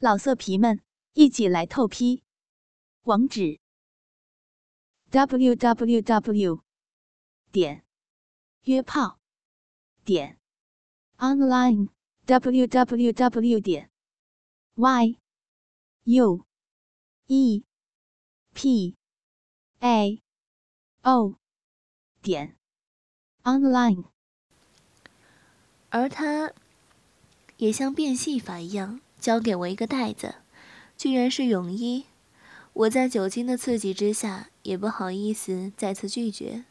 老色皮们，一起来透批！网址：w w w 点约炮点 online w w w 点 y u e p a o 点 online。而他也像变戏法一样。交给我一个袋子，居然是泳衣。我在酒精的刺激之下，也不好意思再次拒绝。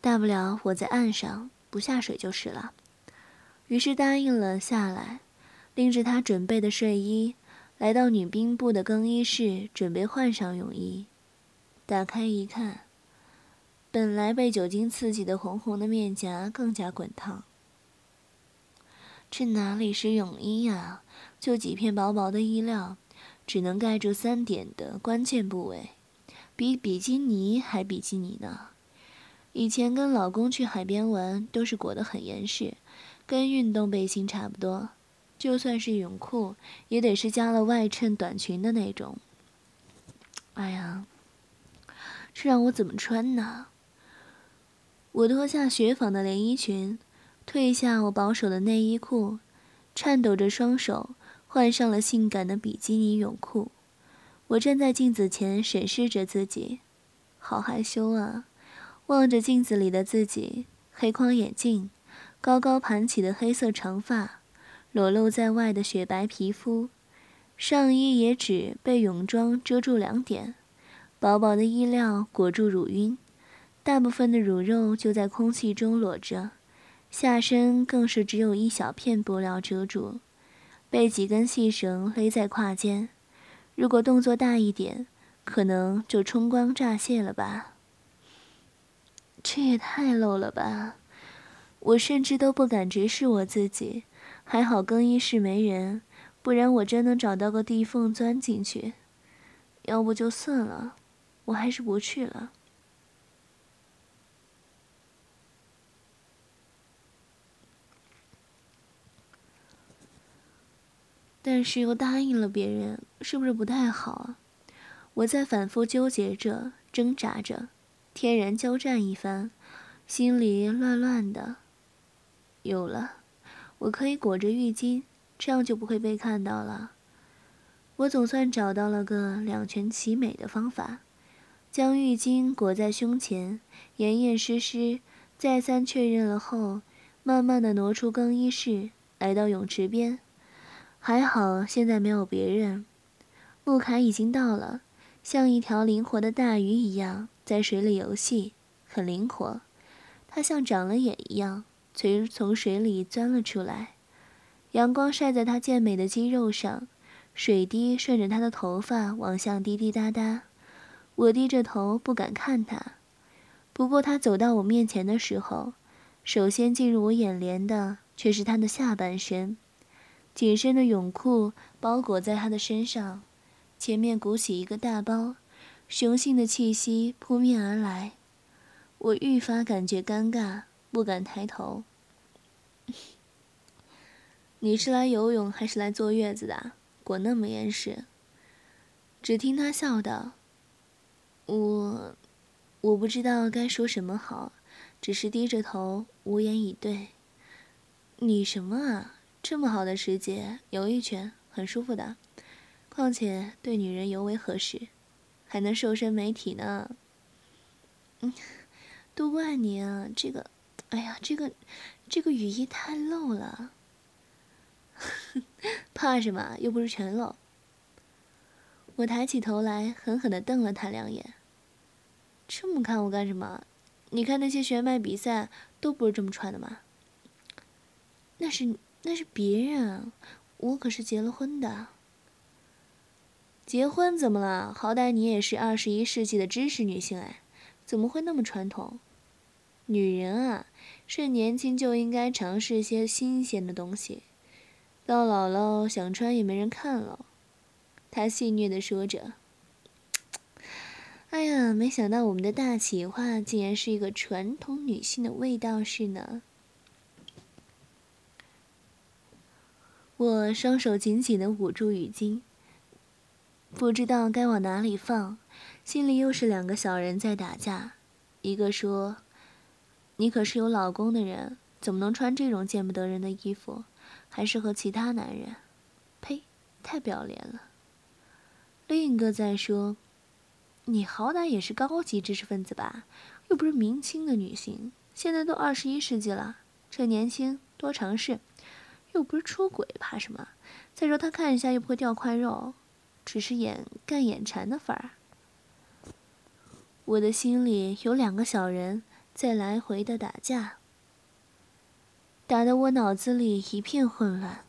大不了我在岸上不下水就是了。于是答应了下来，拎着他准备的睡衣，来到女兵部的更衣室，准备换上泳衣。打开一看，本来被酒精刺激的红红的面颊更加滚烫。这哪里是泳衣呀？就几片薄薄的衣料，只能盖住三点的关键部位，比比基尼还比基尼呢。以前跟老公去海边玩，都是裹得很严实，跟运动背心差不多。就算是泳裤，也得是加了外衬短裙的那种。哎呀，这让我怎么穿呢？我脱下雪纺的连衣裙，褪下我保守的内衣裤，颤抖着双手。换上了性感的比基尼泳裤，我站在镜子前审视着自己，好害羞啊！望着镜子里的自己，黑框眼镜，高高盘起的黑色长发，裸露在外的雪白皮肤，上衣也只被泳装遮住两点，薄薄的衣料裹住乳晕，大部分的乳肉就在空气中裸着，下身更是只有一小片布料遮住。被几根细绳勒在胯间，如果动作大一点，可能就冲光乍泄了吧。这也太露了吧！我甚至都不敢直视我自己，还好更衣室没人，不然我真能找到个地缝钻进去。要不就算了，我还是不去了。但是又答应了别人，是不是不太好啊？我在反复纠结着、挣扎着，天然交战一番，心里乱乱的。有了，我可以裹着浴巾，这样就不会被看到了。我总算找到了个两全其美的方法，将浴巾裹在胸前，严严实实。再三确认了后，慢慢的挪出更衣室，来到泳池边。还好，现在没有别人。穆凯已经到了，像一条灵活的大鱼一样在水里游戏，很灵活。他像长了眼一样，从从水里钻了出来。阳光晒在他健美的肌肉上，水滴顺着他的头发往下滴滴答答。我低着头不敢看他。不过他走到我面前的时候，首先进入我眼帘的却是他的下半身。紧身的泳裤包裹在他的身上，前面鼓起一个大包，雄性的气息扑面而来。我愈发感觉尴尬，不敢抬头。你是来游泳还是来坐月子的？裹那么严实。只听他笑道：“我，我不知道该说什么好，只是低着头，无言以对。你什么啊？”这么好的时节，游一圈很舒服的，况且对女人尤为合适，还能瘦身美体呢。嗯，都怪你啊！这个，哎呀，这个，这个雨衣太露了。怕什么？又不是全露。我抬起头来，狠狠地瞪了他两眼。这么看我干什么？你看那些选美比赛都不是这么穿的吗？那是。那是别人，我可是结了婚的。结婚怎么了？好歹你也是二十一世纪的知识女性哎，怎么会那么传统？女人啊，是年轻就应该尝试些新鲜的东西，到老了想穿也没人看了。他戏谑的说着。哎呀，没想到我们的大企划竟然是一个传统女性的味道是呢。我双手紧紧地捂住浴巾，不知道该往哪里放，心里又是两个小人在打架。一个说：“你可是有老公的人，怎么能穿这种见不得人的衣服，还是和其他男人？呸，太不要脸了。”另一个在说：“你好歹也是高级知识分子吧，又不是明清的女性，现在都二十一世纪了，趁年轻多尝试。”又不是出轨，怕什么？再说他看一下又不会掉块肉，只是眼干眼馋的份儿。我的心里有两个小人在来回的打架，打得我脑子里一片混乱。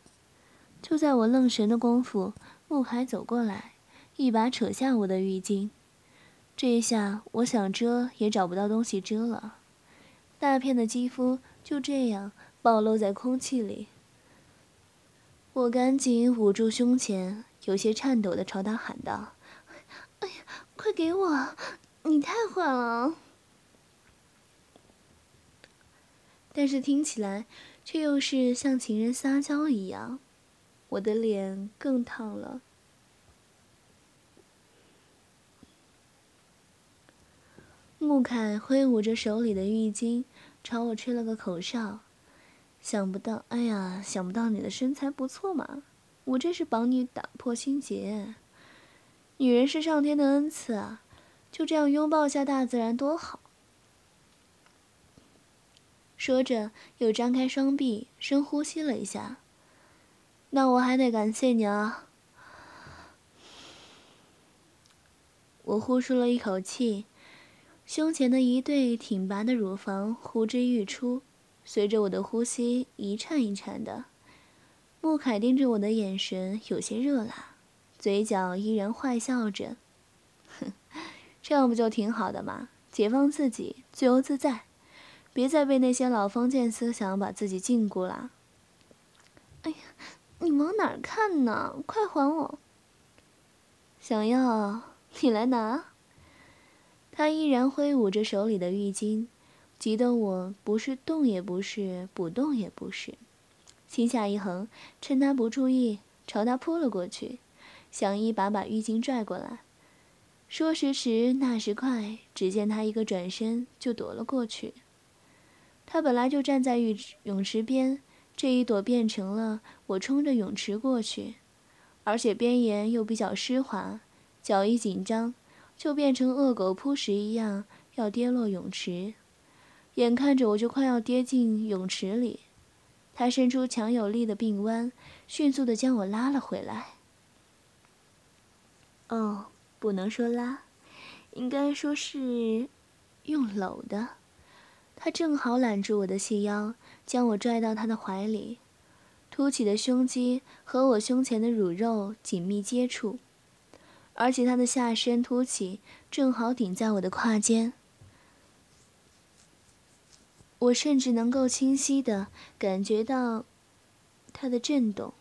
就在我愣神的功夫，穆海走过来，一把扯下我的浴巾。这一下，我想遮也找不到东西遮了，大片的肌肤就这样暴露在空气里。我赶紧捂住胸前，有些颤抖的朝他喊道：“哎呀，快给我！你太坏了！”但是听起来却又是像情人撒娇一样，我的脸更烫了。穆凯挥舞着手里的浴巾，朝我吹了个口哨。想不到，哎呀，想不到你的身材不错嘛！我这是帮你打破心结。女人是上天的恩赐啊，就这样拥抱下大自然多好。说着，又张开双臂，深呼吸了一下。那我还得感谢你啊！我呼出了一口气，胸前的一对挺拔的乳房呼之欲出。随着我的呼吸一颤一颤的，穆凯盯着我的眼神有些热辣，嘴角依然坏笑着。哼，这样不就挺好的吗？解放自己，自由自在，别再被那些老封建思想把自己禁锢了。哎呀，你往哪儿看呢？快还我！想要你来拿。他依然挥舞着手里的浴巾。急得我不是动也不是，不动也不是，心下一横，趁他不注意，朝他扑了过去，想一把把浴巾拽过来。说时迟，那时快，只见他一个转身就躲了过去。他本来就站在浴泳池边，这一躲变成了我冲着泳池过去，而且边沿又比较湿滑，脚一紧张，就变成恶狗扑食一样要跌落泳池。眼看着我就快要跌进泳池里，他伸出强有力的臂弯，迅速地将我拉了回来。哦，不能说拉，应该说是用搂的。他正好揽住我的细腰，将我拽到他的怀里，凸起的胸肌和我胸前的乳肉紧密接触，而且他的下身凸起，正好顶在我的胯间。我甚至能够清晰的感觉到它的震动。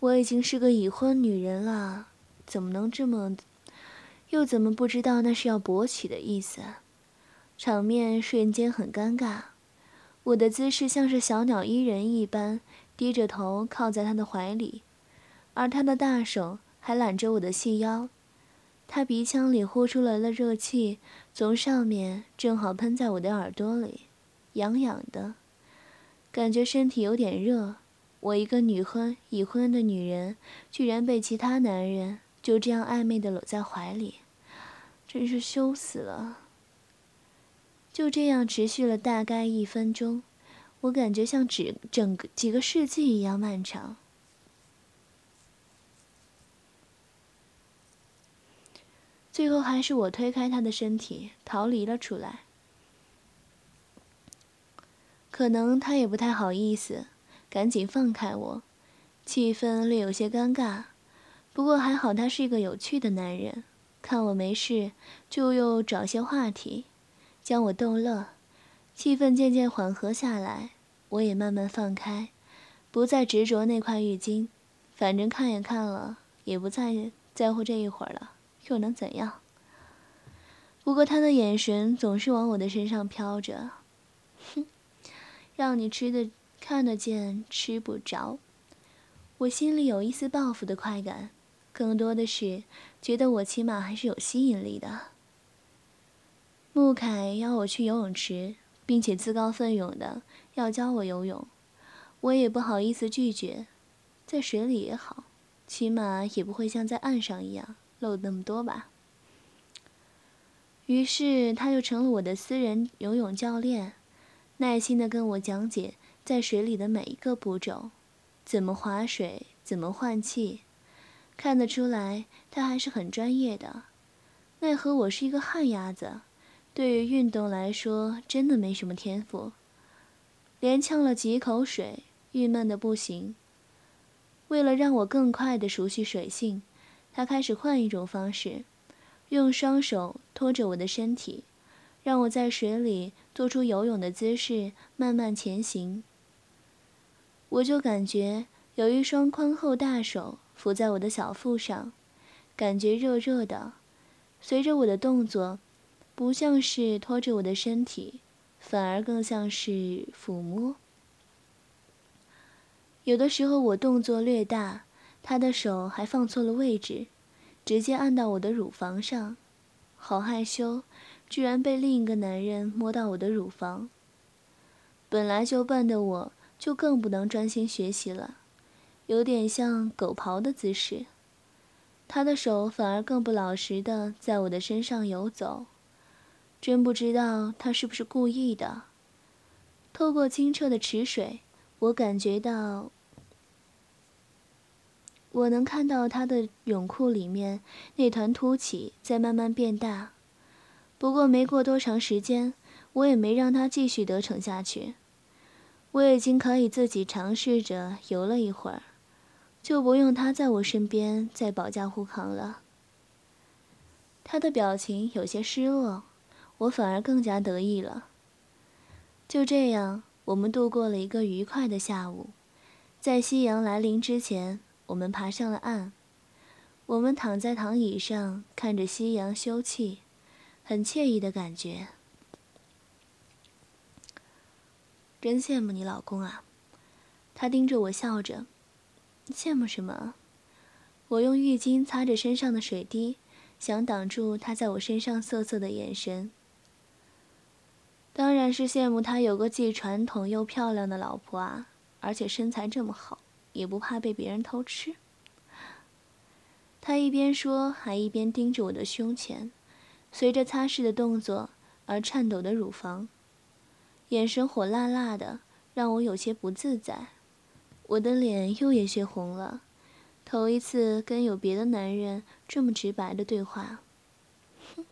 我已经是个已婚女人了，怎么能这么……又怎么不知道那是要勃起的意思？场面瞬间很尴尬。我的姿势像是小鸟依人一般，低着头靠在他的怀里，而他的大手还揽着我的细腰。他鼻腔里呼出来的热气，从上面正好喷在我的耳朵里，痒痒的，感觉身体有点热。我一个女婚已婚的女人，居然被其他男人就这样暧昧的搂在怀里，真是羞死了。就这样持续了大概一分钟，我感觉像整整个几个世纪一样漫长。最后还是我推开他的身体，逃离了出来。可能他也不太好意思，赶紧放开我，气氛略有些尴尬。不过还好他是一个有趣的男人，看我没事，就又找些话题，将我逗乐。气氛渐渐缓和下来，我也慢慢放开，不再执着那块浴巾，反正看也看了，也不再在乎这一会儿了。又能怎样？不过他的眼神总是往我的身上飘着，哼，让你吃的看得见，吃不着。我心里有一丝报复的快感，更多的是觉得我起码还是有吸引力的。穆凯邀我去游泳池，并且自告奋勇的要教我游泳，我也不好意思拒绝。在水里也好，起码也不会像在岸上一样漏那么多吧。于是他就成了我的私人游泳教练，耐心的跟我讲解在水里的每一个步骤，怎么划水，怎么换气。看得出来，他还是很专业的。奈何我是一个旱鸭子。对于运动来说，真的没什么天赋，连呛了几口水，郁闷的不行。为了让我更快的熟悉水性，他开始换一种方式，用双手托着我的身体，让我在水里做出游泳的姿势，慢慢前行。我就感觉有一双宽厚大手扶在我的小腹上，感觉热热的，随着我的动作。不像是拖着我的身体，反而更像是抚摸。有的时候我动作略大，他的手还放错了位置，直接按到我的乳房上，好害羞，居然被另一个男人摸到我的乳房。本来就笨的我，就更不能专心学习了，有点像狗刨的姿势。他的手反而更不老实的在我的身上游走。真不知道他是不是故意的。透过清澈的池水，我感觉到，我能看到他的泳裤里面那团凸起在慢慢变大。不过没过多长时间，我也没让他继续得逞下去。我已经可以自己尝试着游了一会儿，就不用他在我身边再保驾护航了。他的表情有些失落。我反而更加得意了。就这样，我们度过了一个愉快的下午。在夕阳来临之前，我们爬上了岸。我们躺在躺椅上，看着夕阳休憩，很惬意的感觉。真羡慕你老公啊！他盯着我笑着。羡慕什么？我用浴巾擦着身上的水滴，想挡住他在我身上瑟瑟的眼神。当然是羡慕他有个既传统又漂亮的老婆啊，而且身材这么好，也不怕被别人偷吃。他一边说，还一边盯着我的胸前，随着擦拭的动作而颤抖的乳房，眼神火辣辣的，让我有些不自在。我的脸又有些红了，头一次跟有别的男人这么直白的对话。哼，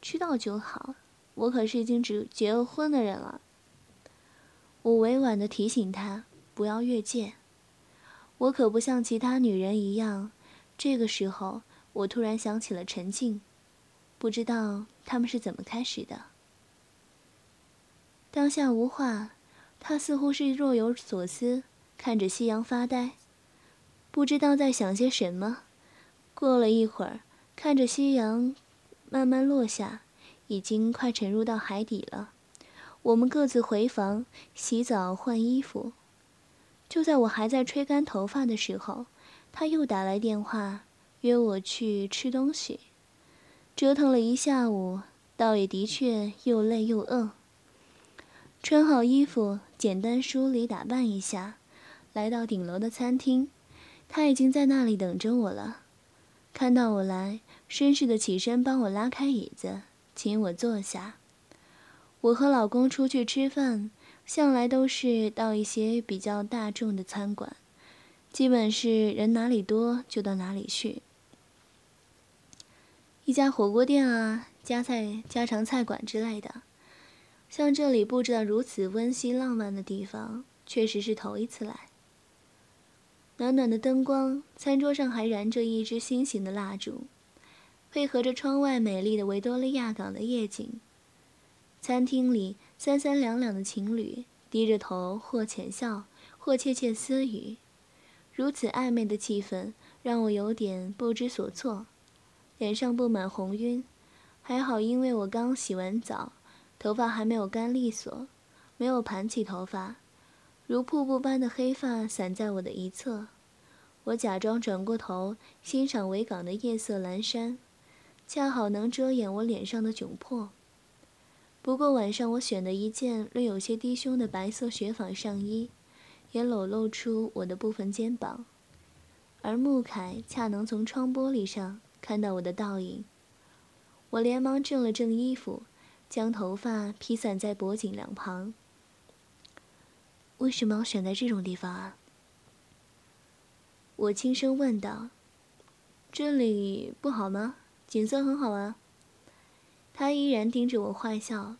知道就好。我可是已经结结了婚的人了。我委婉的提醒他不要越界。我可不像其他女人一样。这个时候，我突然想起了陈静，不知道他们是怎么开始的。当下无话，他似乎是若有所思，看着夕阳发呆，不知道在想些什么。过了一会儿，看着夕阳慢慢落下。已经快沉入到海底了，我们各自回房洗澡换衣服。就在我还在吹干头发的时候，他又打来电话约我去吃东西。折腾了一下午，倒也的确又累又饿。穿好衣服，简单梳理打扮一下，来到顶楼的餐厅，他已经在那里等着我了。看到我来，绅士的起身帮我拉开椅子。请我坐下。我和老公出去吃饭，向来都是到一些比较大众的餐馆，基本是人哪里多就到哪里去。一家火锅店啊，家菜家常菜馆之类的，像这里布置的如此温馨浪漫的地方，确实是头一次来。暖暖的灯光，餐桌上还燃着一支心形的蜡烛。配合着窗外美丽的维多利亚港的夜景，餐厅里三三两两的情侣低着头，或浅笑，或窃窃私语。如此暧昧的气氛让我有点不知所措，脸上布满红晕。还好，因为我刚洗完澡，头发还没有干利索，没有盘起头发，如瀑布般的黑发散在我的一侧。我假装转过头欣赏维港的夜色阑珊，恰好能遮掩我脸上的窘迫。不过晚上我选的一件略有些低胸的白色雪纺上衣，也裸露出我的部分肩膀，而穆凯恰能从窗玻璃上看到我的倒影。我连忙正了正衣服，将头发披散在脖颈两旁。为什么要选在这种地方啊？我轻声问道：“这里不好吗？景色很好啊。”他依然盯着我坏笑，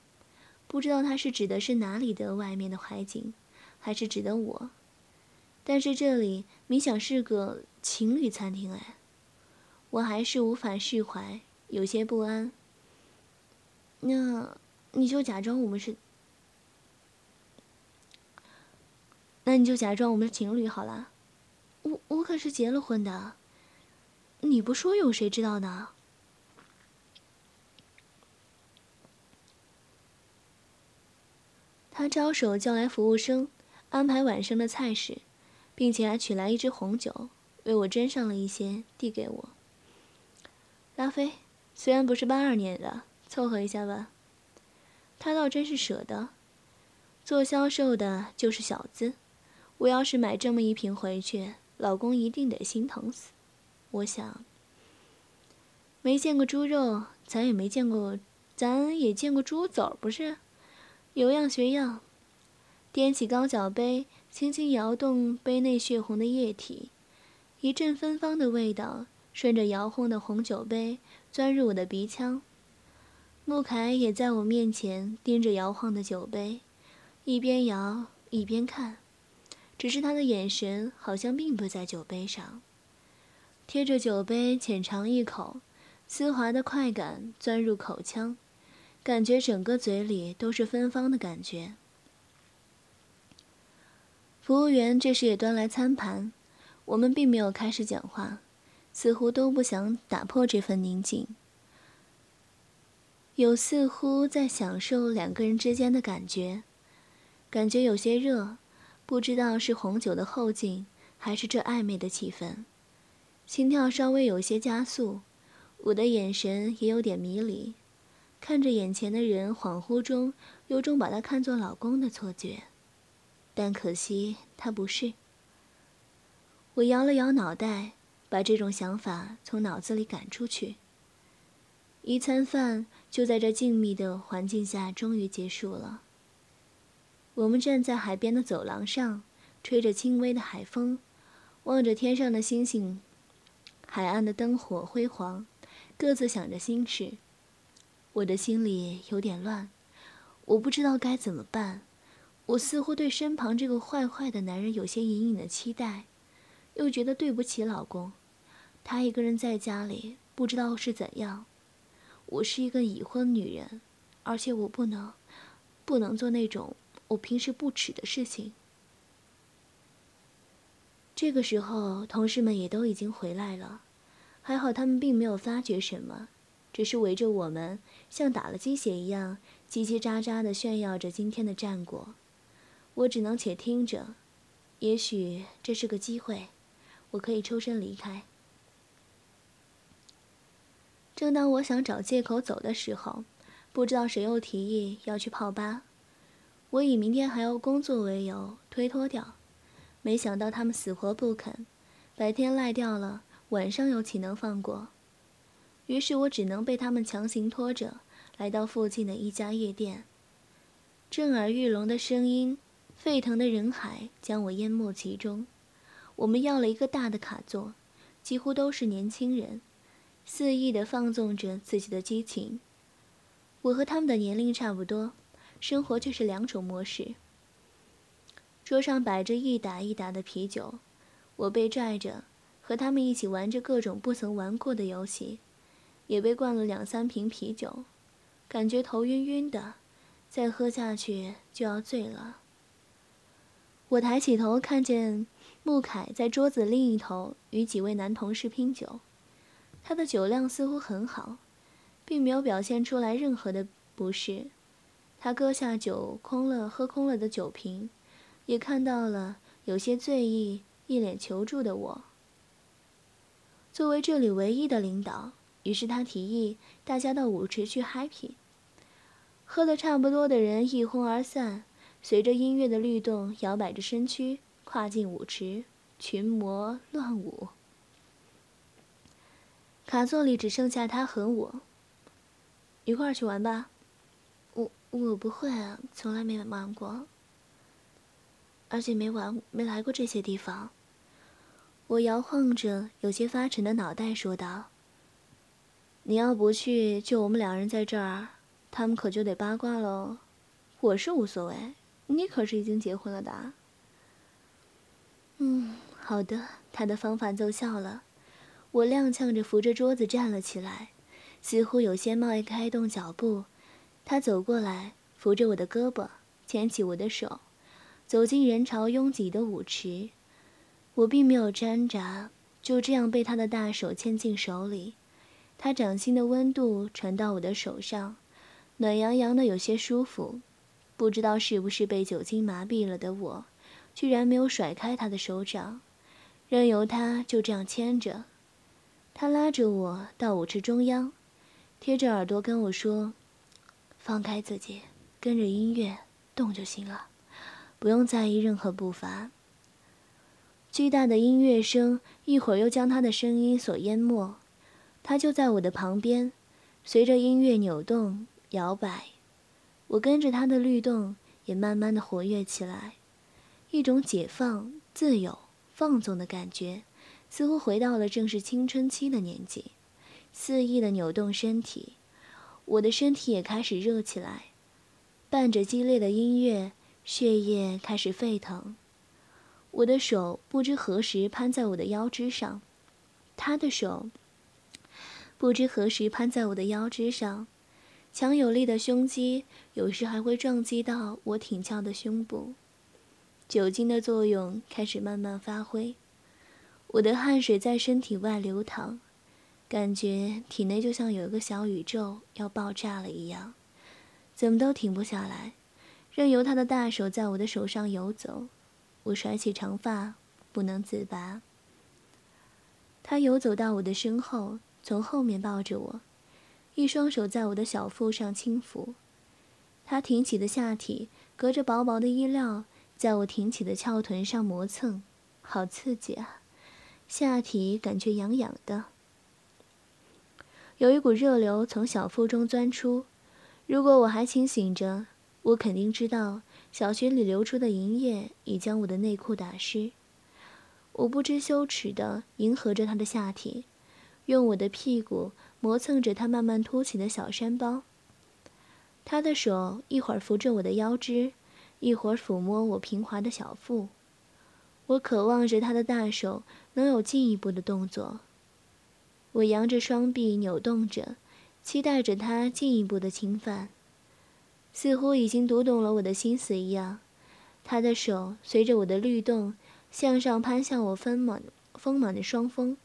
不知道他是指的是哪里的外面的海景，还是指的我。但是这里明显是个情侣餐厅哎，我还是无法释怀，有些不安。那你就假装我们是，那你就假装我们是情侣好了。我我可是结了婚的，你不说有谁知道呢？他招手叫来服务生，安排晚上的菜式，并且还取来一支红酒，为我斟上了一些，递给我。拉菲，虽然不是八二年的，凑合一下吧。他倒真是舍得，做销售的就是小资。我要是买这么一瓶回去，老公一定得心疼死。我想，没见过猪肉，咱也没见过，咱也见过猪肘，不是？有样学样，掂起高脚杯，轻轻摇动杯内血红的液体，一阵芬芳的味道顺着摇晃的红酒杯钻入我的鼻腔。穆凯也在我面前盯着摇晃的酒杯，一边摇一边看，只是他的眼神好像并不在酒杯上。贴着酒杯浅尝一口，丝滑的快感钻入口腔。感觉整个嘴里都是芬芳的感觉。服务员这时也端来餐盘，我们并没有开始讲话，似乎都不想打破这份宁静，有似乎在享受两个人之间的感觉，感觉有些热，不知道是红酒的后劲，还是这暧昧的气氛，心跳稍微有些加速，我的眼神也有点迷离。看着眼前的人，恍惚中有种把他看作老公的错觉，但可惜他不是。我摇了摇脑袋，把这种想法从脑子里赶出去。一餐饭就在这静谧的环境下终于结束了。我们站在海边的走廊上，吹着轻微的海风，望着天上的星星，海岸的灯火辉煌，各自想着心事。我的心里有点乱，我不知道该怎么办。我似乎对身旁这个坏坏的男人有些隐隐的期待，又觉得对不起老公。他一个人在家里，不知道是怎样。我是一个已婚女人，而且我不能，不能做那种我平时不耻的事情。这个时候，同事们也都已经回来了，还好他们并没有发觉什么。只是围着我们，像打了鸡血一样，叽叽喳喳地炫耀着今天的战果。我只能且听着，也许这是个机会，我可以抽身离开。正当我想找借口走的时候，不知道谁又提议要去泡吧。我以明天还要工作为由推脱掉，没想到他们死活不肯，白天赖掉了，晚上又岂能放过？于是我只能被他们强行拖着，来到附近的一家夜店。震耳欲聋的声音，沸腾的人海将我淹没其中。我们要了一个大的卡座，几乎都是年轻人，肆意地放纵着自己的激情。我和他们的年龄差不多，生活却是两种模式。桌上摆着一打一打的啤酒，我被拽着，和他们一起玩着各种不曾玩过的游戏。也被灌了两三瓶啤酒，感觉头晕晕的，再喝下去就要醉了。我抬起头，看见穆凯在桌子另一头与几位男同事拼酒，他的酒量似乎很好，并没有表现出来任何的不适。他搁下酒空了喝空了的酒瓶，也看到了有些醉意、一脸求助的我。作为这里唯一的领导，于是他提议大家到舞池去 happy。喝的差不多的人一哄而散，随着音乐的律动，摇摆着身躯，跨进舞池，群魔乱舞。卡座里只剩下他和我，一块儿去玩吧。我我不会啊，从来没玩过，而且没玩没来过这些地方。我摇晃着有些发沉的脑袋说道：“你要不去，就我们两人在这儿。”他们可就得八卦喽，我是无所谓，你可是已经结婚了的。嗯，好的，他的方法奏效了。我踉跄着扶着桌子站了起来，似乎有些冒开动脚步。他走过来，扶着我的胳膊，牵起我的手，走进人潮拥挤的舞池。我并没有挣扎，就这样被他的大手牵进手里，他掌心的温度传到我的手上。暖洋洋的，有些舒服。不知道是不是被酒精麻痹了的我，居然没有甩开他的手掌，任由他就这样牵着。他拉着我到舞池中央，贴着耳朵跟我说：“放开自己，跟着音乐动就行了，不用在意任何步伐。”巨大的音乐声一会儿又将他的声音所淹没。他就在我的旁边，随着音乐扭动。摇摆，我跟着他的律动，也慢慢的活跃起来，一种解放、自由、放纵的感觉，似乎回到了正是青春期的年纪，肆意的扭动身体，我的身体也开始热起来，伴着激烈的音乐，血液开始沸腾，我的手不知何时攀在我的腰肢上，他的手不知何时攀在我的腰肢上。强有力的胸肌，有时还会撞击到我挺翘的胸部。酒精的作用开始慢慢发挥，我的汗水在身体外流淌，感觉体内就像有一个小宇宙要爆炸了一样，怎么都停不下来，任由他的大手在我的手上游走。我甩起长发，不能自拔。他游走到我的身后，从后面抱着我。一双手在我的小腹上轻抚，他挺起的下体隔着薄薄的衣料，在我挺起的翘臀上磨蹭，好刺激啊！下体感觉痒痒的，有一股热流从小腹中钻出。如果我还清醒着，我肯定知道小穴里流出的银液已将我的内裤打湿。我不知羞耻地迎合着他的下体，用我的屁股。磨蹭着他慢慢凸起的小山包，他的手一会儿扶着我的腰肢，一会儿抚摸我平滑的小腹。我渴望着他的大手能有进一步的动作。我扬着双臂扭动着，期待着他进一步的侵犯。似乎已经读懂了我的心思一样，他的手随着我的律动向上攀向我丰满丰满的双峰，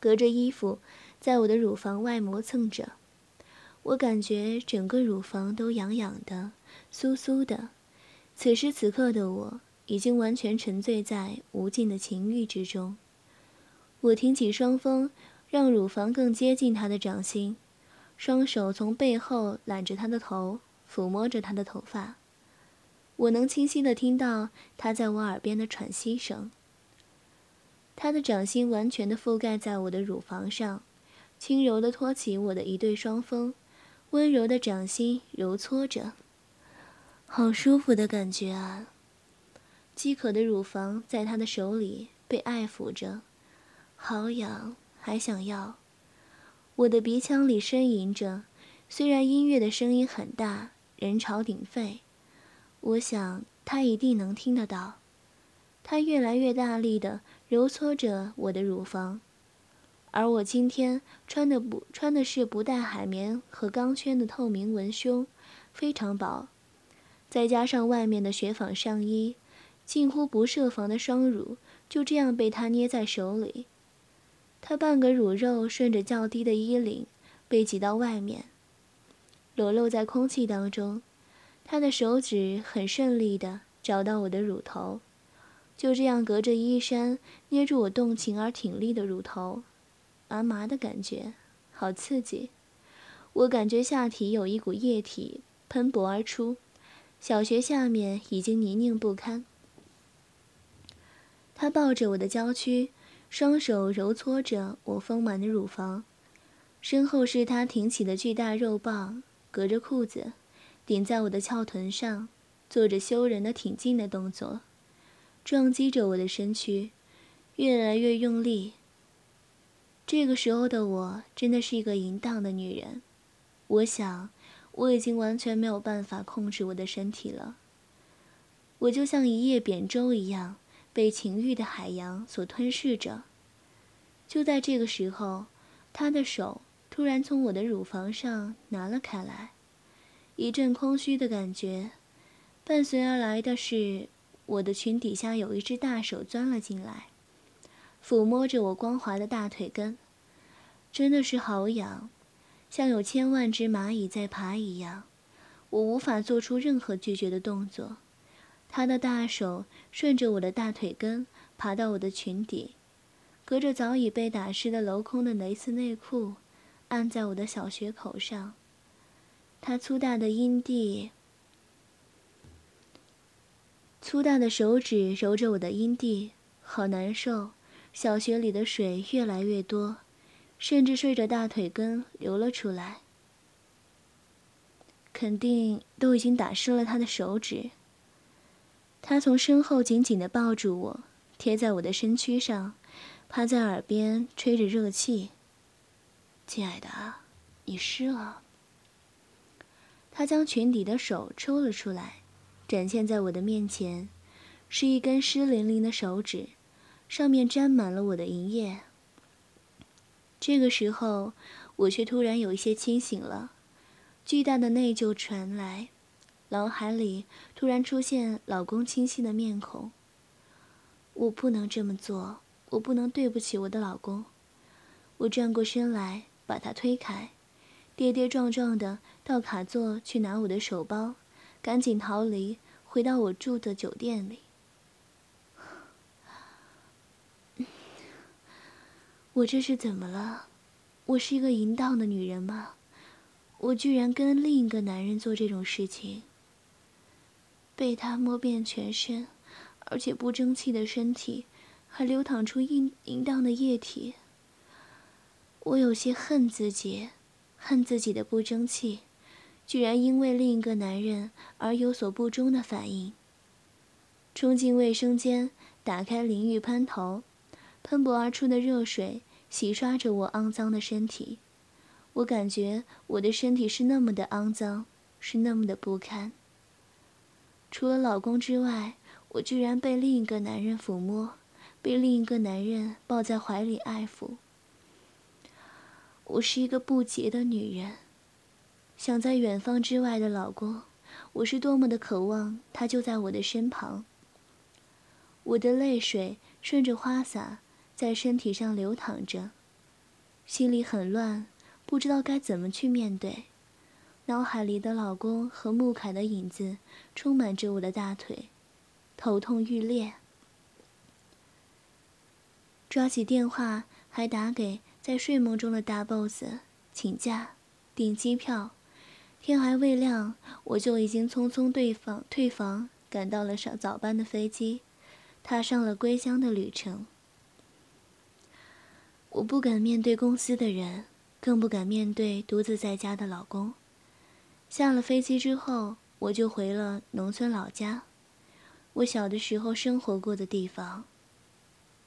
隔着衣服。在我的乳房外磨蹭着，我感觉整个乳房都痒痒的、酥酥的。此时此刻的我，已经完全沉醉在无尽的情欲之中。我挺起双峰，让乳房更接近他的掌心，双手从背后揽着他的头，抚摸着他的头发。我能清晰地听到他在我耳边的喘息声。他的掌心完全的覆盖在我的乳房上。轻柔的托起我的一对双峰，温柔的掌心揉搓着，好舒服的感觉啊！饥渴的乳房在他的手里被爱抚着，好痒，还想要。我的鼻腔里呻吟着，虽然音乐的声音很大，人潮鼎沸，我想他一定能听得到。他越来越大力的揉搓着我的乳房。而我今天穿的不穿的是不带海绵和钢圈的透明文胸，非常薄，再加上外面的雪纺上衣，近乎不设防的双乳就这样被他捏在手里。他半个乳肉顺着较低的衣领被挤到外面，裸露在空气当中。他的手指很顺利地找到我的乳头，就这样隔着衣衫捏住我动情而挺立的乳头，麻麻的感觉，好刺激。我感觉下体有一股液体喷薄而出，小穴下面已经泥泞不堪。他抱着我的娇躯，双手揉搓着我丰满的乳房，身后是他挺起的巨大肉棒，隔着裤子顶在我的翘臀上。做着羞人的挺进的动作，撞击着我的身躯，越来越用力。这个时候的我真的是一个淫荡的女人。我想，我已经完全没有办法控制我的身体了。我就像一叶扁舟一样，被情欲的海洋所吞噬着。就在这个时候，他的手突然从我的乳房上拿了开来，一阵空虚的感觉。伴随而来的是，我的裙底下有一只大手钻了进来，抚摸着我光滑的大腿根，真的是好痒，像有千万只蚂蚁在爬一样。我无法做出任何拒绝的动作。他的大手顺着我的大腿根爬到我的裙底，隔着早已被打湿的镂空的蕾丝内裤，按在我的小穴口上。他粗大的阴蒂。粗大的手指揉着我的阴蒂，好难受。小穴里的水越来越多，甚至顺着大腿根流了出来。肯定都已经打湿了他的手指。他从身后紧紧地抱住我，贴在我的身躯上，趴在耳边吹着热气。亲爱的，你湿了。他将裙底的手抽了出来。展现在我的面前，是一根湿淋淋的手指，上面沾满了我的银液。这个时候，我却突然有一些清醒了，巨大的内疚传来，脑海里突然出现老公清晰的面孔。我不能这么做，我不能对不起我的老公。我转过身来，把他推开，跌跌撞撞的到卡座去拿我的手包。赶紧逃离，回到我住的酒店里。我这是怎么了？我是一个淫荡的女人吗？我居然跟另一个男人做这种事情，被他摸遍全身，而且不争气的身体还流淌出淫淫荡的液体。我有些恨自己，恨自己的不争气。居然因为另一个男人而有所不忠的反应。冲进卫生间，打开淋浴喷头，喷薄而出的热水洗刷着我肮脏的身体。我感觉我的身体是那么的肮脏，是那么的不堪。除了老公之外，我居然被另一个男人抚摸，被另一个男人抱在怀里爱抚。我是一个不洁的女人。想在远方之外的老公，我是多么的渴望他就在我的身旁。我的泪水顺着花洒在身体上流淌着，心里很乱，不知道该怎么去面对。脑海里的老公和穆凯的影子充满着我的大腿，头痛欲裂。抓起电话，还打给在睡梦中的大 boss，请假，订机票。天还未亮，我就已经匆匆退房，退房赶到了上早班的飞机，踏上了归乡的旅程。我不敢面对公司的人，更不敢面对独自在家的老公。下了飞机之后，我就回了农村老家，我小的时候生活过的地方。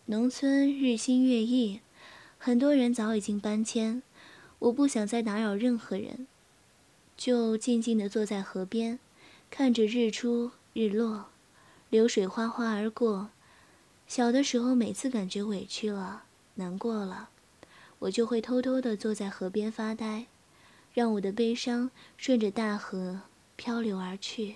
农村日新月异，很多人早已经搬迁，我不想再打扰任何人。就静静地坐在河边，看着日出日落，流水哗哗而过。小的时候，每次感觉委屈了、难过了，我就会偷偷地坐在河边发呆，让我的悲伤顺着大河漂流而去。